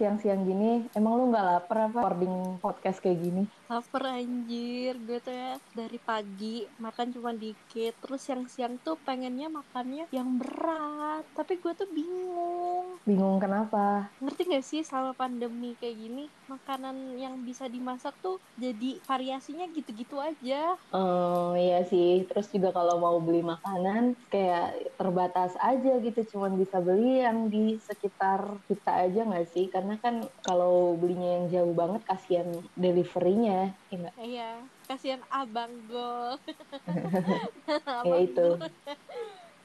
siang-siang gini, emang lu nggak lapar apa recording podcast kayak gini? Laper anjir, gue tuh ya dari pagi makan cuma dikit, terus siang-siang tuh pengennya makannya yang berat, tapi gue tuh bingung. Bingung kenapa? Ngerti gak sih selama pandemi kayak gini, makanan yang bisa dimasak tuh jadi variasinya gitu-gitu aja. Oh iya sih, terus juga kalau mau beli makanan kayak terbatas aja gitu, cuman bisa beli yang di sekitar kita aja nggak sih? Karena kan kalau belinya yang jauh banget kasihan deliverynya, ya nggak? Iya, kasihan abang gol. Ya itu.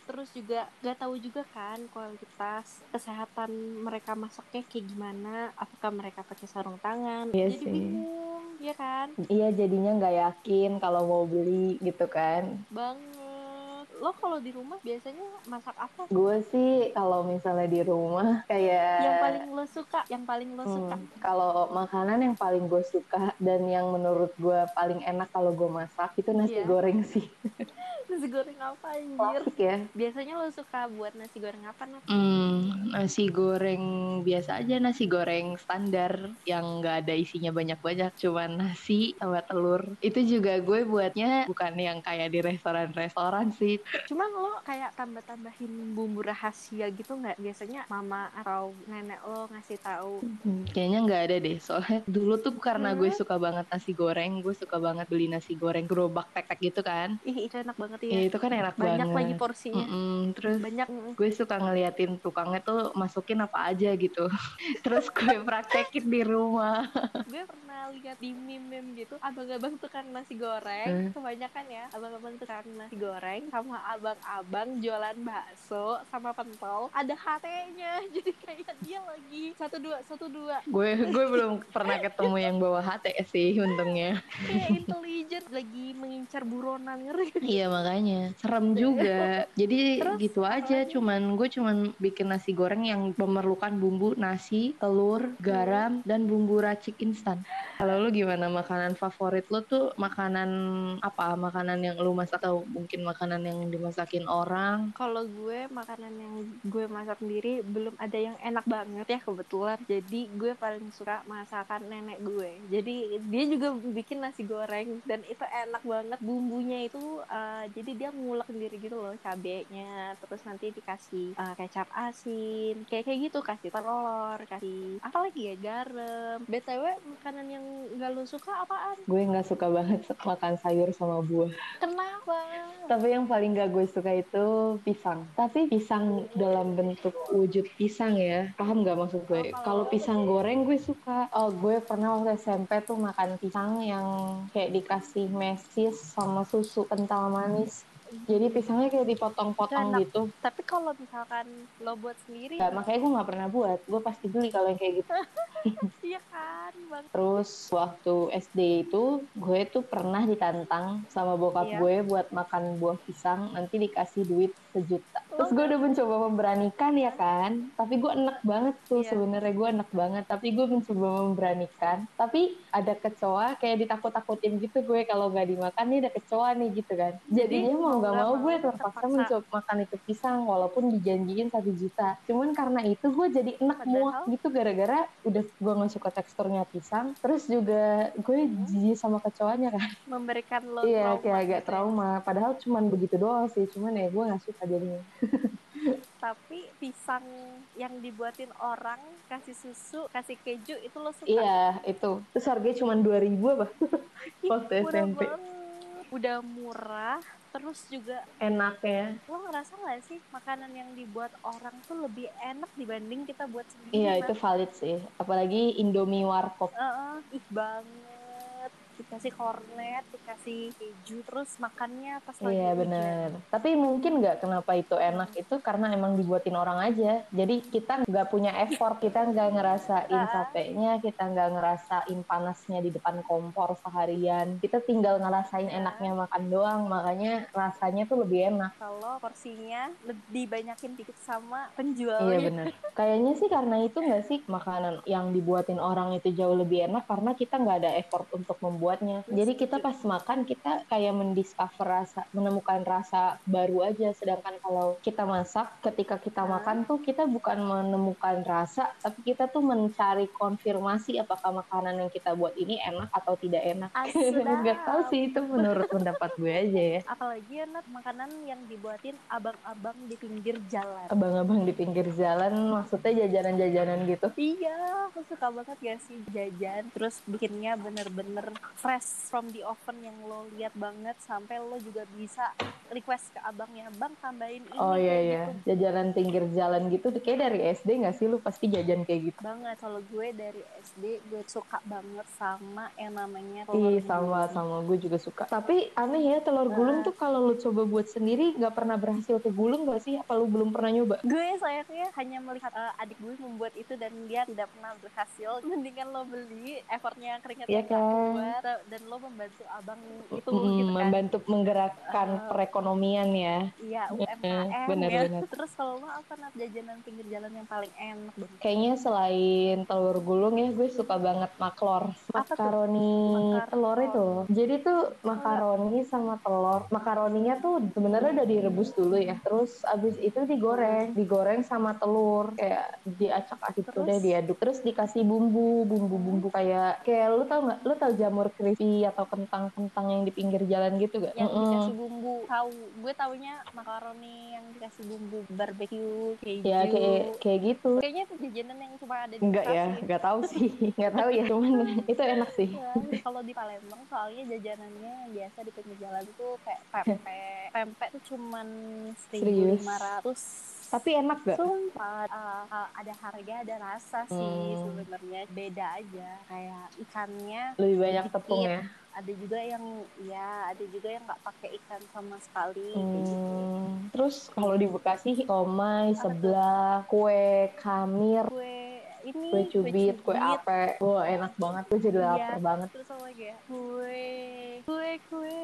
Terus juga gak tahu juga kan kualitas kesehatan mereka masaknya kayak gimana, apakah mereka pakai sarung tangan. Iya Jadi sih. bingung, ya kan? Iya jadinya nggak yakin kalau mau beli gitu kan. Banget. Lo kalau di rumah biasanya masak apa? Gue sih kalau misalnya di rumah kayak Yang paling lo suka, yang paling lo suka. Hmm, kalau makanan yang paling gue suka dan yang menurut gue paling enak kalau gue masak itu nasi Iya. goreng sih. Nasi goreng apa anjir? Klasik ya. Biasanya lo suka buat nasi goreng apa, Nat? Hmm, nasi goreng biasa aja nasi goreng standar yang nggak ada isinya banyak-banyak cuman nasi sama telur itu juga gue buatnya bukan yang kayak di restoran-restoran sih Cuman lo kayak tambah-tambahin bumbu rahasia gitu nggak? Biasanya mama atau nenek lo ngasih tahu. Hmm, kayaknya nggak ada deh soalnya dulu tuh karena gue Hmm. suka banget nasi goreng gue suka banget beli nasi goreng gerobak tek-tek gitu kan Ih, itu enak banget ya. ya itu kan enak Banyak banget lagi porsinya. Mm-mm, terus Banyak. gue suka ngeliatin tukangnya tuh masukin apa aja gitu terus gue praktekin di rumah gue pernah lihat di meme-meme gitu abang-abang tukang nasi goreng Hmm. kebanyakan ya abang-abang tukang nasi goreng sama abang-abang jualan bakso sama pentol ada HT-nya jadi kayak dia lagi satu dua satu dua. Gue gue belum pernah ketemu yang bawa HT sih untungnya. Kayak intelijen lagi mengincar buronan ngeri. Iya makanya. Serem juga. Jadi Terus, gitu aja lagi? cuman gue cuman bikin nasi goreng yang memerlukan bumbu nasi telur garam dan bumbu racik instan kalau lu gimana? Makanan favorit lu tuh makanan apa? Makanan yang lu masak atau mungkin makanan yang dimasakin orang? Kalau gue makanan yang gue masak sendiri belum ada yang enak banget ya kebetulan. Jadi gue paling suka masakan nenek gue. Jadi dia juga bikin nasi goreng dan itu enak banget bumbunya itu eh, jadi dia ngulek sendiri gitu loh cabenya. Terus nanti dikasih eh, kecap asin kayak kayak gitu. Kasih telur kasih apa lagi ya? Garam. Btw makanan yang gak lo suka apaan gue nggak suka banget makan sayur sama buah kenapa Tapi yang paling gak gue suka itu pisang. Tapi pisang dalam bentuk wujud pisang ya. Paham gak maksud gue? Kalau pisang goreng gue suka. Oh, gue pernah waktu SMP tuh makan pisang yang kayak dikasih mesis sama susu kental manis. Jadi pisangnya kayak dipotong-potong gitu. tapi kalau misalkan lo buat sendiri Ya, makanya gue nggak pernah buat. Gue pasti beli kalau yang kayak gitu. Iya kan, bang. Terus waktu SD itu gue tuh pernah ditantang sama bokap Iya. gue buat makan buah pisang nanti dikasih duit sejuta. Terus gue udah mencoba memberanikan ya kan, tapi gue enak banget tuh Iya. sebenarnya gue enak banget. Tapi gue mencoba memberanikan, tapi ada kecoa kayak ditakut-takutin gitu gue kalau nggak dimakan nih ada kecoa nih gitu kan. Jadinya mau nggak mau gue terpaksa mencoba makan itu pisang walaupun dijanjiin satu juta. Cuman karena itu gue jadi enak muak gitu gara-gara udah gue nggak suka teksturnya pisang. Terus juga gue jijik sama kecoanya kan. Memberikan lo iya trauma kayak agak gitu ya. trauma. Padahal cuman begitu doang sih. Cuman ya gue nggak suka jadinya. Tapi pisang yang dibuatin orang kasih susu, kasih keju itu lo suka. Iya itu. Terus harganya cuman dua ribu apa? Waktu SMP. banget. Udah murah, terus juga Enaknya. lo ngerasa nggak sih makanan yang dibuat orang tuh lebih enak dibanding kita buat sendiri? Iya itu valid sih. Apalagi Indomie Warkop. Heeh, ih banget. Dikasih kornet, dikasih keju, terus makannya pas lagi Iya bener. Tapi mungkin nggak kenapa itu enak itu karena emang dibuatin orang aja. Jadi kita nggak punya effort, kita nggak ngerasain capeknya, kita nggak ngerasain panasnya di depan kompor seharian. Kita tinggal ngerasain Iya. enaknya makan doang, makanya rasanya tuh lebih enak. Kalau porsinya lebih banyakin dikit sama Iya penjualnya. bener. Kayaknya sih karena itu nggak sih makanan yang dibuatin orang itu jauh lebih enak karena kita nggak ada effort untuk membuat buatnya. Gue Jadi kita pas makan kita kayak mendiscover rasa, menemukan rasa baru aja. Sedangkan kalau kita masak, ketika kita Hah? makan tuh kita bukan menemukan rasa, tapi kita tuh mencari konfirmasi apakah makanan yang kita buat ini enak atau tidak enak. Ah. Gak tahu sih itu menurut pendapat gue aja ya. apalagi enak makanan yang dibuatin abang-abang di pinggir jalan Abang-abang di pinggir jalan maksudnya jajanan-jajanan gitu. Iya, aku suka banget gak sih jajan Terus bikinnya bener-bener fresh from the oven yang lo lihat banget Sampai lo juga bisa request ke abangnya Bang tambahin ini Oh iya iya, gitu jajanan pinggir jalan gitu kayak dari SD gak sih lu pasti jajan kayak gitu. banget kalau gue dari SD gue suka banget sama yang namanya telur Ih sama gulung. sama gue juga suka. Tapi aneh ya telur gulung tuh kalau lu coba buat sendiri nggak pernah berhasil kegulung gak sih? Apa lu belum pernah nyoba? gue sayangnya hanya melihat eh, adik gue membuat itu dan dia tidak pernah berhasil mendingan lo beli effortnya keringetnya Iya nggak kan? Keluar dan lo membantu abang itu Mm, gitu kan membantu menggerakkan Eh, perekonomian ya. Iya UMKM bener-bener. ya. Terus kalau lo apa nat jajanan pinggir jalan yang paling enak banget? Kayaknya selain telur gulung ya gue suka banget maklor. Makaroni telur itu. Jadi tuh makaroni sama telur. Makaroninya tuh sebenarnya udah direbus dulu ya. Terus abis itu digoreng. Digoreng sama telur. Kayak diacak-acak gitu deh diaduk. Terus dikasih bumbu. Bumbu-bumbu kayak kayak lu tau nggak? Lu tau jamur crispy atau kentang-kentang yang di pinggir jalan gitu gak? Yang Mm-mm. dikasih bumbu tahu. Gue taunya makaroni yang dikasih bumbu barbecue keju. Ya kayak kayak gitu. Kayaknya itu jajanan yang cuma ada di Enggak ya, enggak tahu sih. Enggak tahu ya, cuman itu enak sih. Ya, kalau di Palembang soalnya jajanannya biasa di pinggir jalan tuh kayak pempek. Pempek tuh cuman Serius? 1.500 Tapi enak gak? Sumpah, uh, uh, ada harga, ada rasa sih Hmm. sebenarnya beda aja. Kayak ikannya Lebih banyak sedikit. tepung ya. Ada juga yang ya, ada juga yang nggak pakai ikan sama sekali. kayak gitu. Hmm. Terus kalau di Bekasi, somai, sebelah, kue kamir, Kue ini kue cubit, kue ape. Wah, enak banget. Gue jadi Iya. lapar banget. Terus lagi ya? Kue, kue, kue,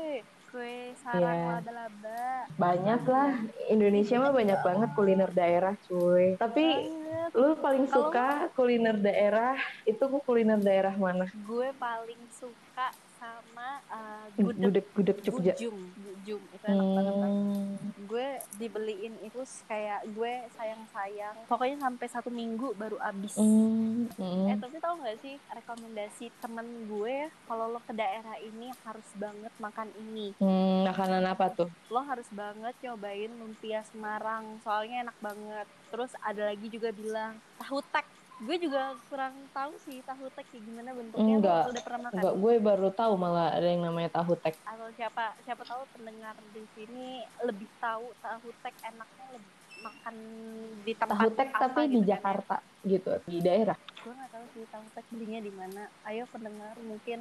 kue sarang Iya. laba-laba. Banyak lah. Indonesia mah banyak banget kuliner daerah, cuy. Tapi Banget. lu paling Kalau suka kuliner daerah itu kuliner daerah mana? Gue paling suka sama uh, gudeg Gudeg-gudeg Jogja. bujum, bujum itu enak banget. Bang. Hmm. gue dibeliin itu kayak gue sayang-sayang pokoknya sampai satu minggu baru habis Hmm. Hmm. eh tapi tau gak sih rekomendasi temen gue kalau lo ke daerah ini harus banget makan ini Hmm, makanan apa tuh? lo harus banget cobain lumpia Semarang soalnya enak banget terus ada lagi juga bilang tahu tek gue juga kurang tahu sih tahu tek kayak gimana bentuknya Enggak. udah pernah makan Enggak, gue baru tahu malah ada yang namanya tahu tek. atau siapa siapa tahu pendengar di sini lebih tahu tahu tek enaknya lebih makan di tempat Tahu tek apa tapi di gitu kan ya. Jakarta gitu, di daerah. gue nggak tahu sih tahu tek belinya di mana ayo pendengar mungkin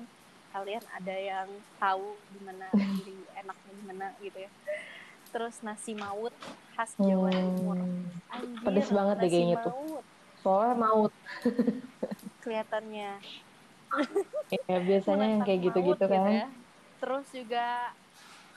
kalian ada yang tahu di mana beli enaknya di mana gitu ya terus nasi maut khas Jawa Timur Hmm, Anjir, pedes banget deh kayaknya tuh. Soalnya maut. kelihatannya Ya, biasanya yang kayak maut gitu-gitu gitu kan. ya. terus juga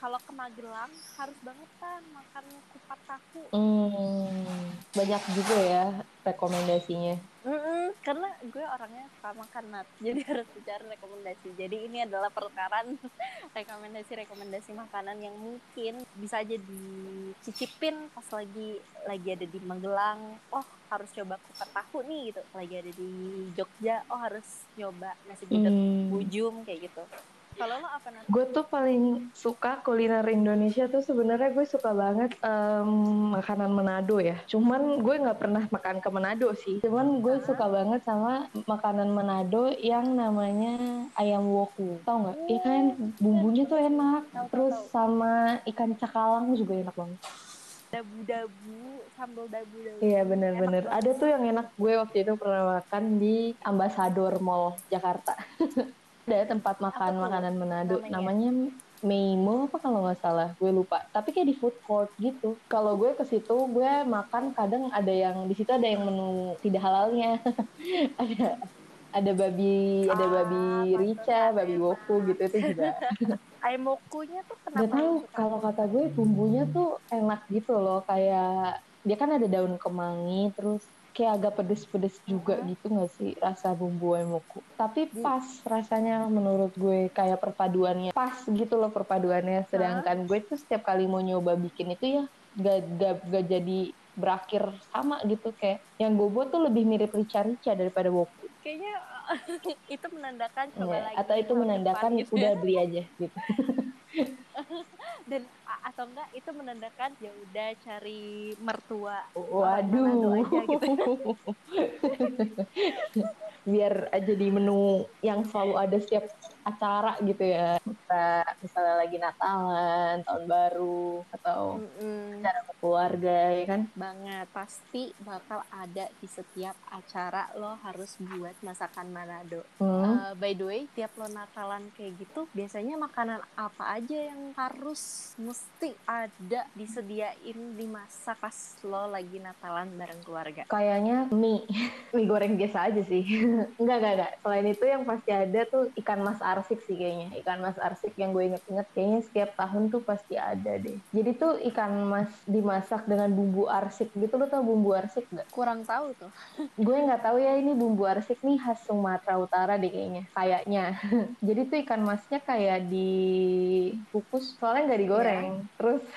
kalau ke Magelang harus banget kan makan kupat tahu. Hmm, banyak juga ya rekomendasinya. Mm-mm, karena gue orangnya suka makan nat jadi harus bicara rekomendasi. Jadi ini adalah pertukaran rekomendasi-rekomendasi makanan yang mungkin bisa aja dicicipin pas lagi lagi ada di Magelang. Oh harus coba kupat tahu nih gitu. Lagi ada di Jogja oh harus nyoba nasi gudeg Hmm. bujum kayak gitu kalau lo apa nat Gue tuh paling suka kuliner Indonesia tuh sebenarnya gue suka banget em, makanan Manado ya. Cuman gue nggak pernah makan ke Manado sih. Cuman gue Ah. suka banget sama makanan Manado yang namanya ayam woku. Tau nggak? Iya kan bumbunya tuh enak. Tahu, Terus tahu. sama ikan cakalang juga enak banget. dabu-dabu sambal dabu-dabu Iya bener-bener. Ada tuh yang enak gue waktu itu pernah makan di Ambassador Mall Jakarta. Ada tempat makan makanan Manado. namanya? Namanya Meimo apa kalau nggak salah? Gue lupa. Tapi kayak di food court gitu. Kalau gue ke situ gue makan kadang ada yang di situ ada yang menu tidak halalnya. Ada ada babi ada Ah, babi pantesan rica babi woku gitu itu juga. Aimokunya tuh Gak kenapa tahu lo suka? kalau kata gue bumbunya tuh enak gitu loh. Kayak dia kan ada daun kemangi terus kayak agak pedes-pedes juga Mm-mm. gitu gak sih rasa bumbu emoku. Tapi pas rasanya menurut gue kayak perpaduannya pas gitu loh perpaduannya. Sedangkan gue tuh setiap kali mau nyoba bikin itu ya gak, gak, gak jadi berakhir sama gitu kayak yang gue buat tuh lebih mirip rica-rica daripada woku. Kayaknya itu menandakan coba Ya, lagi atau itu menandakan depan gitu udah ya. beli aja gitu. dan atau enggak itu menandakan ya udah cari mertua orang Manado Waduh. aja gitu. Biar aja di menu yang selalu ada setiap acara gitu ya. Kita misalnya lagi Natalan, tahun baru atau Mm-mm. acara keluarga ya kan. banget pasti bakal ada di setiap acara lo harus buat masakan Manado. Hmm. Uh, by the way, tiap lo Natalan kayak gitu, biasanya makanan apa aja yang harus mesti ada disediain dimasak pas lo lagi Natalan bareng keluarga? Kayaknya mie, mie goreng biasa aja sih. enggak, enggak, enggak. Selain itu yang pasti ada tuh ikan mas arsik sih kayaknya. Ikan mas arsik yang gue inget-inget kayaknya setiap tahun tuh pasti ada deh. Jadi tuh ikan mas dimasak dengan bumbu arsik gitu. Lo tau bumbu arsik nggak? Kurang tahu tuh. gue nggak tahu ya ini bumbu arsik nih khas Sumatera Utara deh kayaknya kayaknya jadi tuh ikan masnya kayak dikukus soalnya nggak digoreng terus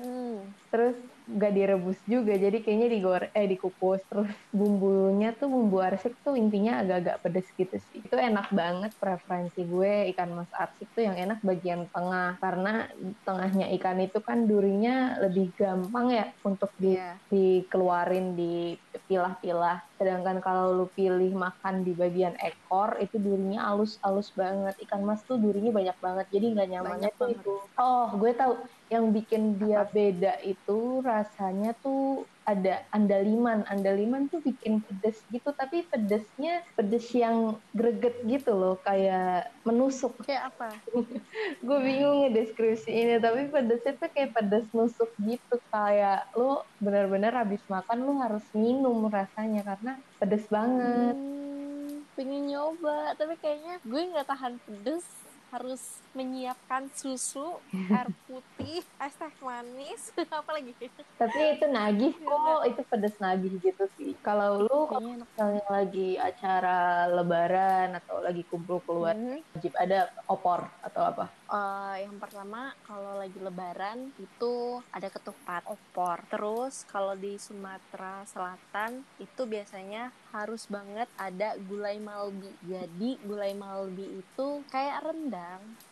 Hmm. terus nggak direbus juga jadi kayaknya digoreng eh dikukus. Terus bumbunya tuh bumbu arsik tuh intinya agak-agak pedes gitu sih. Itu enak banget preferensi gue ikan mas arsik tuh yang enak bagian tengah. Karena tengahnya ikan itu kan durinya lebih gampang ya untuk di Iya. dikeluarin dipilah-pilah. Sedangkan kalau lu pilih makan di bagian ekor itu durinya halus-halus banget. Ikan mas tuh durinya banyak banget jadi nggak nyamannya tuh itu. Oh gue tahu yang bikin dia beda itu rasanya tuh ada andaliman andaliman tuh bikin pedes gitu tapi pedesnya pedes yang greget gitu loh kayak menusuk Kayak apa? gue bingung ngedeskripsiinnya tapi pedesnya tuh kayak pedes nusuk gitu kayak lo bener-bener habis makan lo harus minum rasanya karena pedes banget Hmm, pengen nyoba, tapi kayaknya gue nggak tahan pedes. Harus menyiapkan susu, air putih, es teh manis, apa lagi? tapi itu nagih kok itu pedes nagih gitu sih kalau lu kalau misalnya lagi acara lebaran atau lagi kumpul keluarga Mhm. wajib ada opor atau apa Eh, yang pertama kalau lagi lebaran itu ada ketupat opor. Terus kalau di Sumatera Selatan itu biasanya harus banget ada gulai malbi. Jadi gulai malbi itu kayak rendang,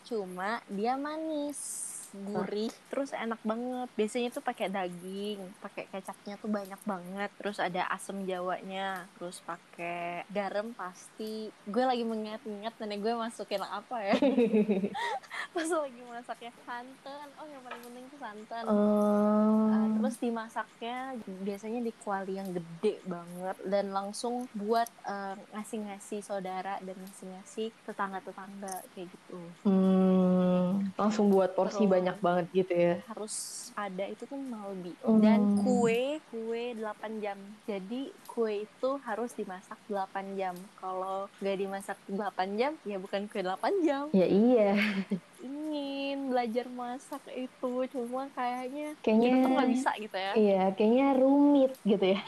cuma dia manis gurih terus enak banget. Biasanya tuh pakai daging pakai kecapnya tuh banyak banget. Terus ada asam jawanya terus pakai garam pasti. Gue lagi mengingat-ingat nenek gue masukin apa ya? Pas lagi masaknya santan. Oh yang paling penting tuh santan. Oh. Uh, terus dimasaknya biasanya di kuali yang gede banget. Dan langsung buat uh, ngasih-ngasih saudara dan ngasih-ngasih tetangga-tetangga kayak gitu. Hmm, langsung buat porsi banyak banget gitu ya. harus ada itu tuh malbi. Hmm. dan kue kue 8 jam. Jadi kue itu harus dimasak 8 jam. Kalau nggak dimasak 8 jam ya bukan kue 8 jam. Ya iya, ingin belajar masak itu cuma kayaknya Kayaknya- kita tuh nggak bisa gitu ya iya kayaknya rumit gitu ya.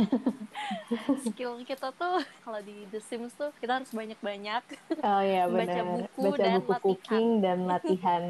skill kita tuh kalau di The Sims tuh kita harus banyak-banyak Oh iya Baca buku Baca dan buku latihan. cooking dan latihan.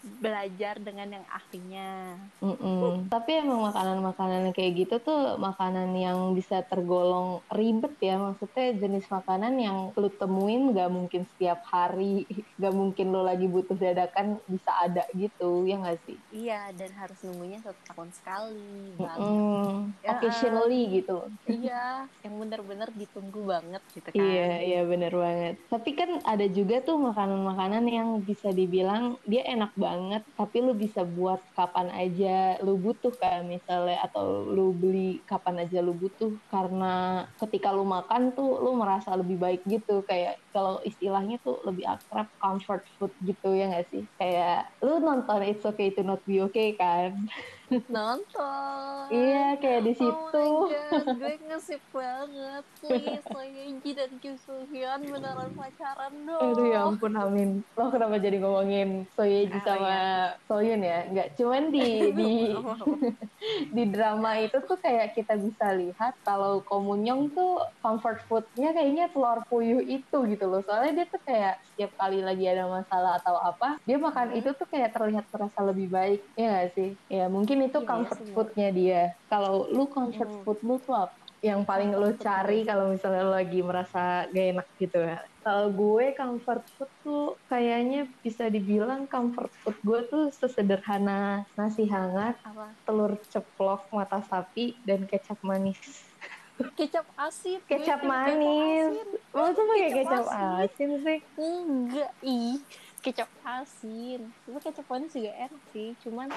Belajar dengan yang ahlinya Mm-mm. Tapi emang makanan-makanan kayak gitu tuh makanan yang bisa tergolong ribet ya. Maksudnya jenis makanan yang lu temuin gak mungkin setiap hari, gak mungkin lu lagi butuh dadakan bisa ada gitu, ya gak sih? iya dan harus nunggunya satu tahun sekali banget Mm, Ya, occasionally gitu. iya yang bener-bener ditunggu banget gitu kan Iya, iya bener banget. Tapi kan ada juga tuh makanan-makanan yang bisa dibilang dia enak banget, tapi lu bisa buat kapan aja lu butuh kan misalnya atau lu beli kapan aja lu butuh karena ketika lu makan tuh lu merasa lebih baik gitu kayak kalau istilahnya tuh lebih akrab comfort food gitu ya nggak sih? Kayak lu nonton It's Okay to Not Be Okay kan? nonton Iya, kayak di oh situ. my god gue ngesip banget please Soyeji dan Kim Soo Hyun beneran pacaran dong Aduh ya ampun Amin. Lo kenapa jadi ngomongin Soyeji Oh, sama iya. Soyun ya? Enggak, cuman di di di drama itu tuh kayak kita bisa lihat kalau Komunyong tuh comfort foodnya kayaknya telur puyuh itu gitu loh. Soalnya dia tuh kayak setiap kali lagi ada masalah atau apa, dia makan Hmm. itu tuh kayak terlihat terasa lebih baik. Ya gak sih? Ya mungkin itu Iya, comfort foodnya dia. Kalau lu comfort Hmm. food lu tuh apa? Yang paling lu cari kalau misalnya lu lagi merasa gak enak gitu ya. Kalau gue comfort food tuh kayaknya bisa dibilang comfort food gue tuh sesederhana nasi hangat, apa telur ceplok mata sapi dan kecap manis. kecap asin Kecap manis. tuh pakai Kecap asin sih? enggak ih kecap asin tapi kecap manis juga enak sih cuman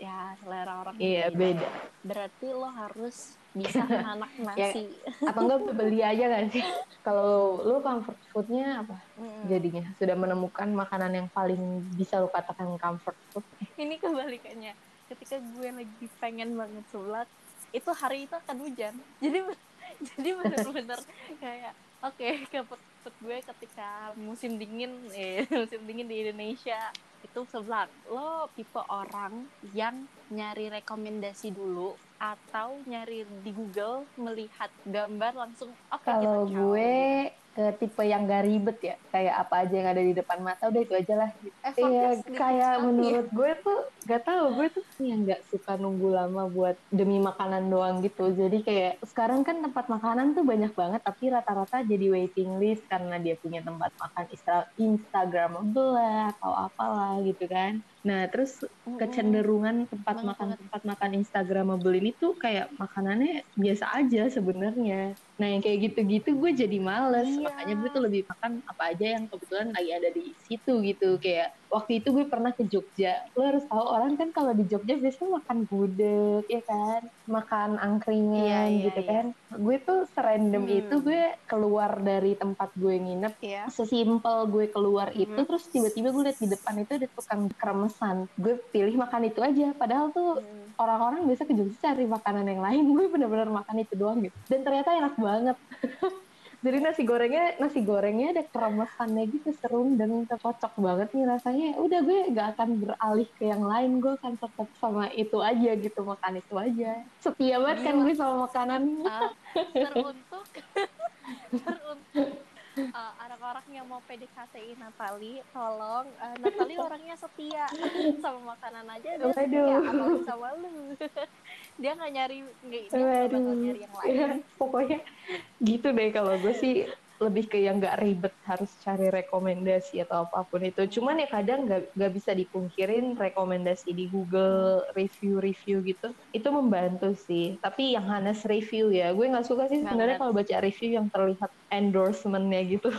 ya selera orang Iya beda. beda. berarti lo harus bisa anak Ya, nasi Atau enggak beli aja gak sih? Kalau lu comfort foodnya apa? Mm-mm. Jadinya sudah menemukan makanan yang paling bisa lu katakan comfort food. ini kebalikannya ketika gue lagi pengen banget sebelah itu hari itu akan hujan jadi jadi bener-bener kayak oke comfort food gue ketika musim dingin eh musim dingin di Indonesia itu seblak lo tipe orang yang nyari rekomendasi dulu atau nyari di Google melihat gambar langsung oke Kalau kita gue ke tipe yang gak ribet ya, kayak apa aja yang ada di depan mata udah itu aja lah. Gitu. Iya, sedikit kayak menurut gue tuh gak tahu gue tuh yang gak suka nunggu lama buat demi makanan doang gitu. Jadi kayak sekarang kan tempat makanan tuh banyak banget, tapi rata-rata jadi waiting list karena dia punya tempat makan Insta Instagramable lah atau apalah gitu kan. Nah terus Mm-mm. kecenderungan tempat makan banget. tempat makan Instagramable ini tuh kayak makanannya biasa aja sebenarnya. Nah yang kayak gitu-gitu gue jadi males. Iya. Makanya gue tuh lebih makan apa aja yang kebetulan lagi ada di situ gitu. Kayak waktu itu gue pernah ke Jogja. Lo harus tahu orang kan kalau di Jogja biasanya makan gudeg ya kan, makan angkringan Iya, iya, gitu iya. kan. Gue tuh serandom Hmm. itu gue keluar dari tempat gue nginep ya sesimpel gue keluar Mhm. itu terus tiba-tiba gue liat di depan itu ada tukang kremesan gue pilih makan itu aja padahal tuh Mm. orang-orang biasa ke Jogja cari makanan yang lain gue bener-bener makan itu doang gitu dan ternyata enak banget jadi nasi gorengnya nasi gorengnya ada kremesannya gitu serundeng cocok banget nih rasanya. Udah gue gak akan beralih ke yang lain. Gue akan tetap sama itu aja gitu makan itu aja. Setia banget kan gue sama makanan Uh, teruntuk. Teruntuk uh, orang-orang yang mau PDKT Natali tolong uh, Natali orangnya setia sama makanan aja dia setia apalagi sama lu dia nggak nyari nggak dia bakal nyari yang lain. Ya, pokoknya gitu deh kalau gue sih lebih ke yang nggak ribet harus cari rekomendasi atau apa pun itu. Cuman ya kadang nggak nggak bisa dipungkirin rekomendasi di Google review-review gitu itu membantu sih. Tapi yang Hanes review ya, gue nggak suka sih sebenarnya kalau baca review yang terlihat endorsementnya gitu.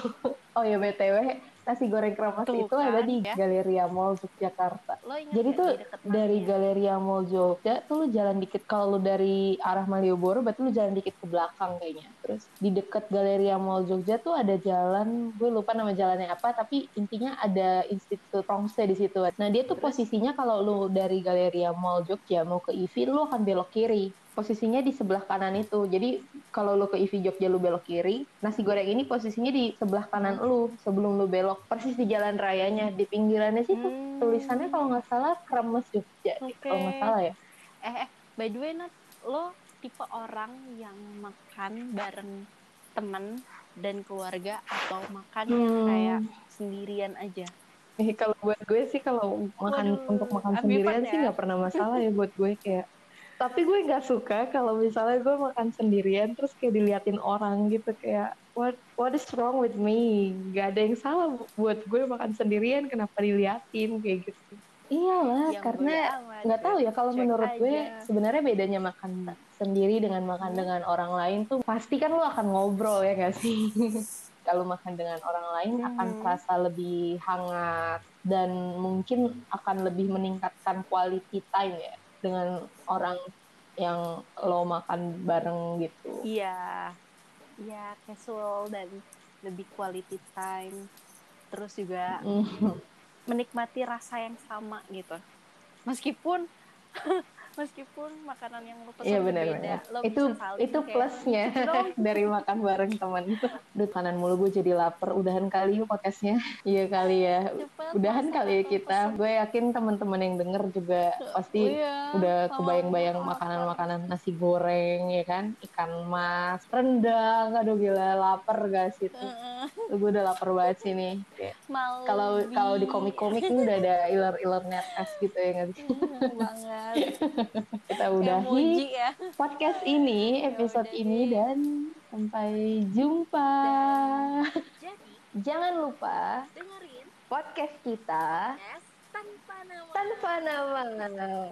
oh ya btw nasi goreng kremes Tuh itu ada kan, di ya. Galleria Mall Yogyakarta. Jadi tuh dari ya? Galeria Mall Jogja tuh lu jalan dikit kalau lu dari arah Malioboro berarti lu jalan dikit ke belakang kayaknya. Terus di deket Galeria Mall Jogja tuh ada jalan, gue lupa nama jalannya apa tapi intinya ada Institut Rongse di situ. Nah, dia tuh Terus? posisinya kalau lu dari Galeria Mall Jogja mau ke IVI lu akan belok kiri. Posisinya di sebelah kanan itu. Jadi kalau lu ke IVI Jogja lu belok kiri, nasi goreng ini posisinya di sebelah kanan lu sebelum lu belok persis di jalan rayanya. Di pinggirannya sih Hmm. tulisannya kalau nggak salah kremes Jogja Oke. kalau nggak salah ya eh eh by the way Nat lo tipe orang yang makan bareng temen dan keluarga atau makan yang Hmm. kayak sendirian aja Eh, kalau buat gue sih kalau makan Waduh, untuk makan sendirian sih ya. nggak pernah masalah ya buat gue kayak tapi gue nggak suka kalau misalnya gue makan sendirian terus kayak diliatin orang gitu kayak what what is wrong with me gak ada yang salah bu- buat gue makan sendirian kenapa diliatin kayak gitu iyalah Yang karena nggak tahu ya kalau cuek menurut gue aja. sebenarnya bedanya makan sendiri dengan makan Hmm. dengan orang lain tuh pasti kan lo akan ngobrol ya gak sih kalau makan dengan orang lain akan Hmm. terasa lebih hangat dan mungkin akan lebih meningkatkan quality time ya dengan orang yang lo makan bareng gitu. Iya, iya casual dan lebih quality time. Terus juga Mm. menikmati rasa yang sama gitu. Meskipun meskipun makanan yang lu pesan Iya benar beda lo Itu bisa saling itu kayak, plusnya "Gitu dong." dari makan bareng teman. Duh kanan mulu gue jadi lapar. Udahan kali yuk podcastnya. Iya kali ya. Cepet, Udahan kali ya kita. pesen. Gue yakin teman-teman yang denger juga pasti Oh iya, udah kebayang-bayang makanan-makanan nasi goreng ya kan, ikan mas, rendang. Aduh gila lapar gak sih tuh. Gue udah lapar banget sih nih. Kalau kalau di komik-komik ini udah ada iler-iler netes gitu ya nggak sih? Hmm, banget Kita udahi ya podcast ini, Ya episode ini deh. dan sampai jumpa. jadi Jangan lupa dengerin podcast kita tanpa nama tanpa nama.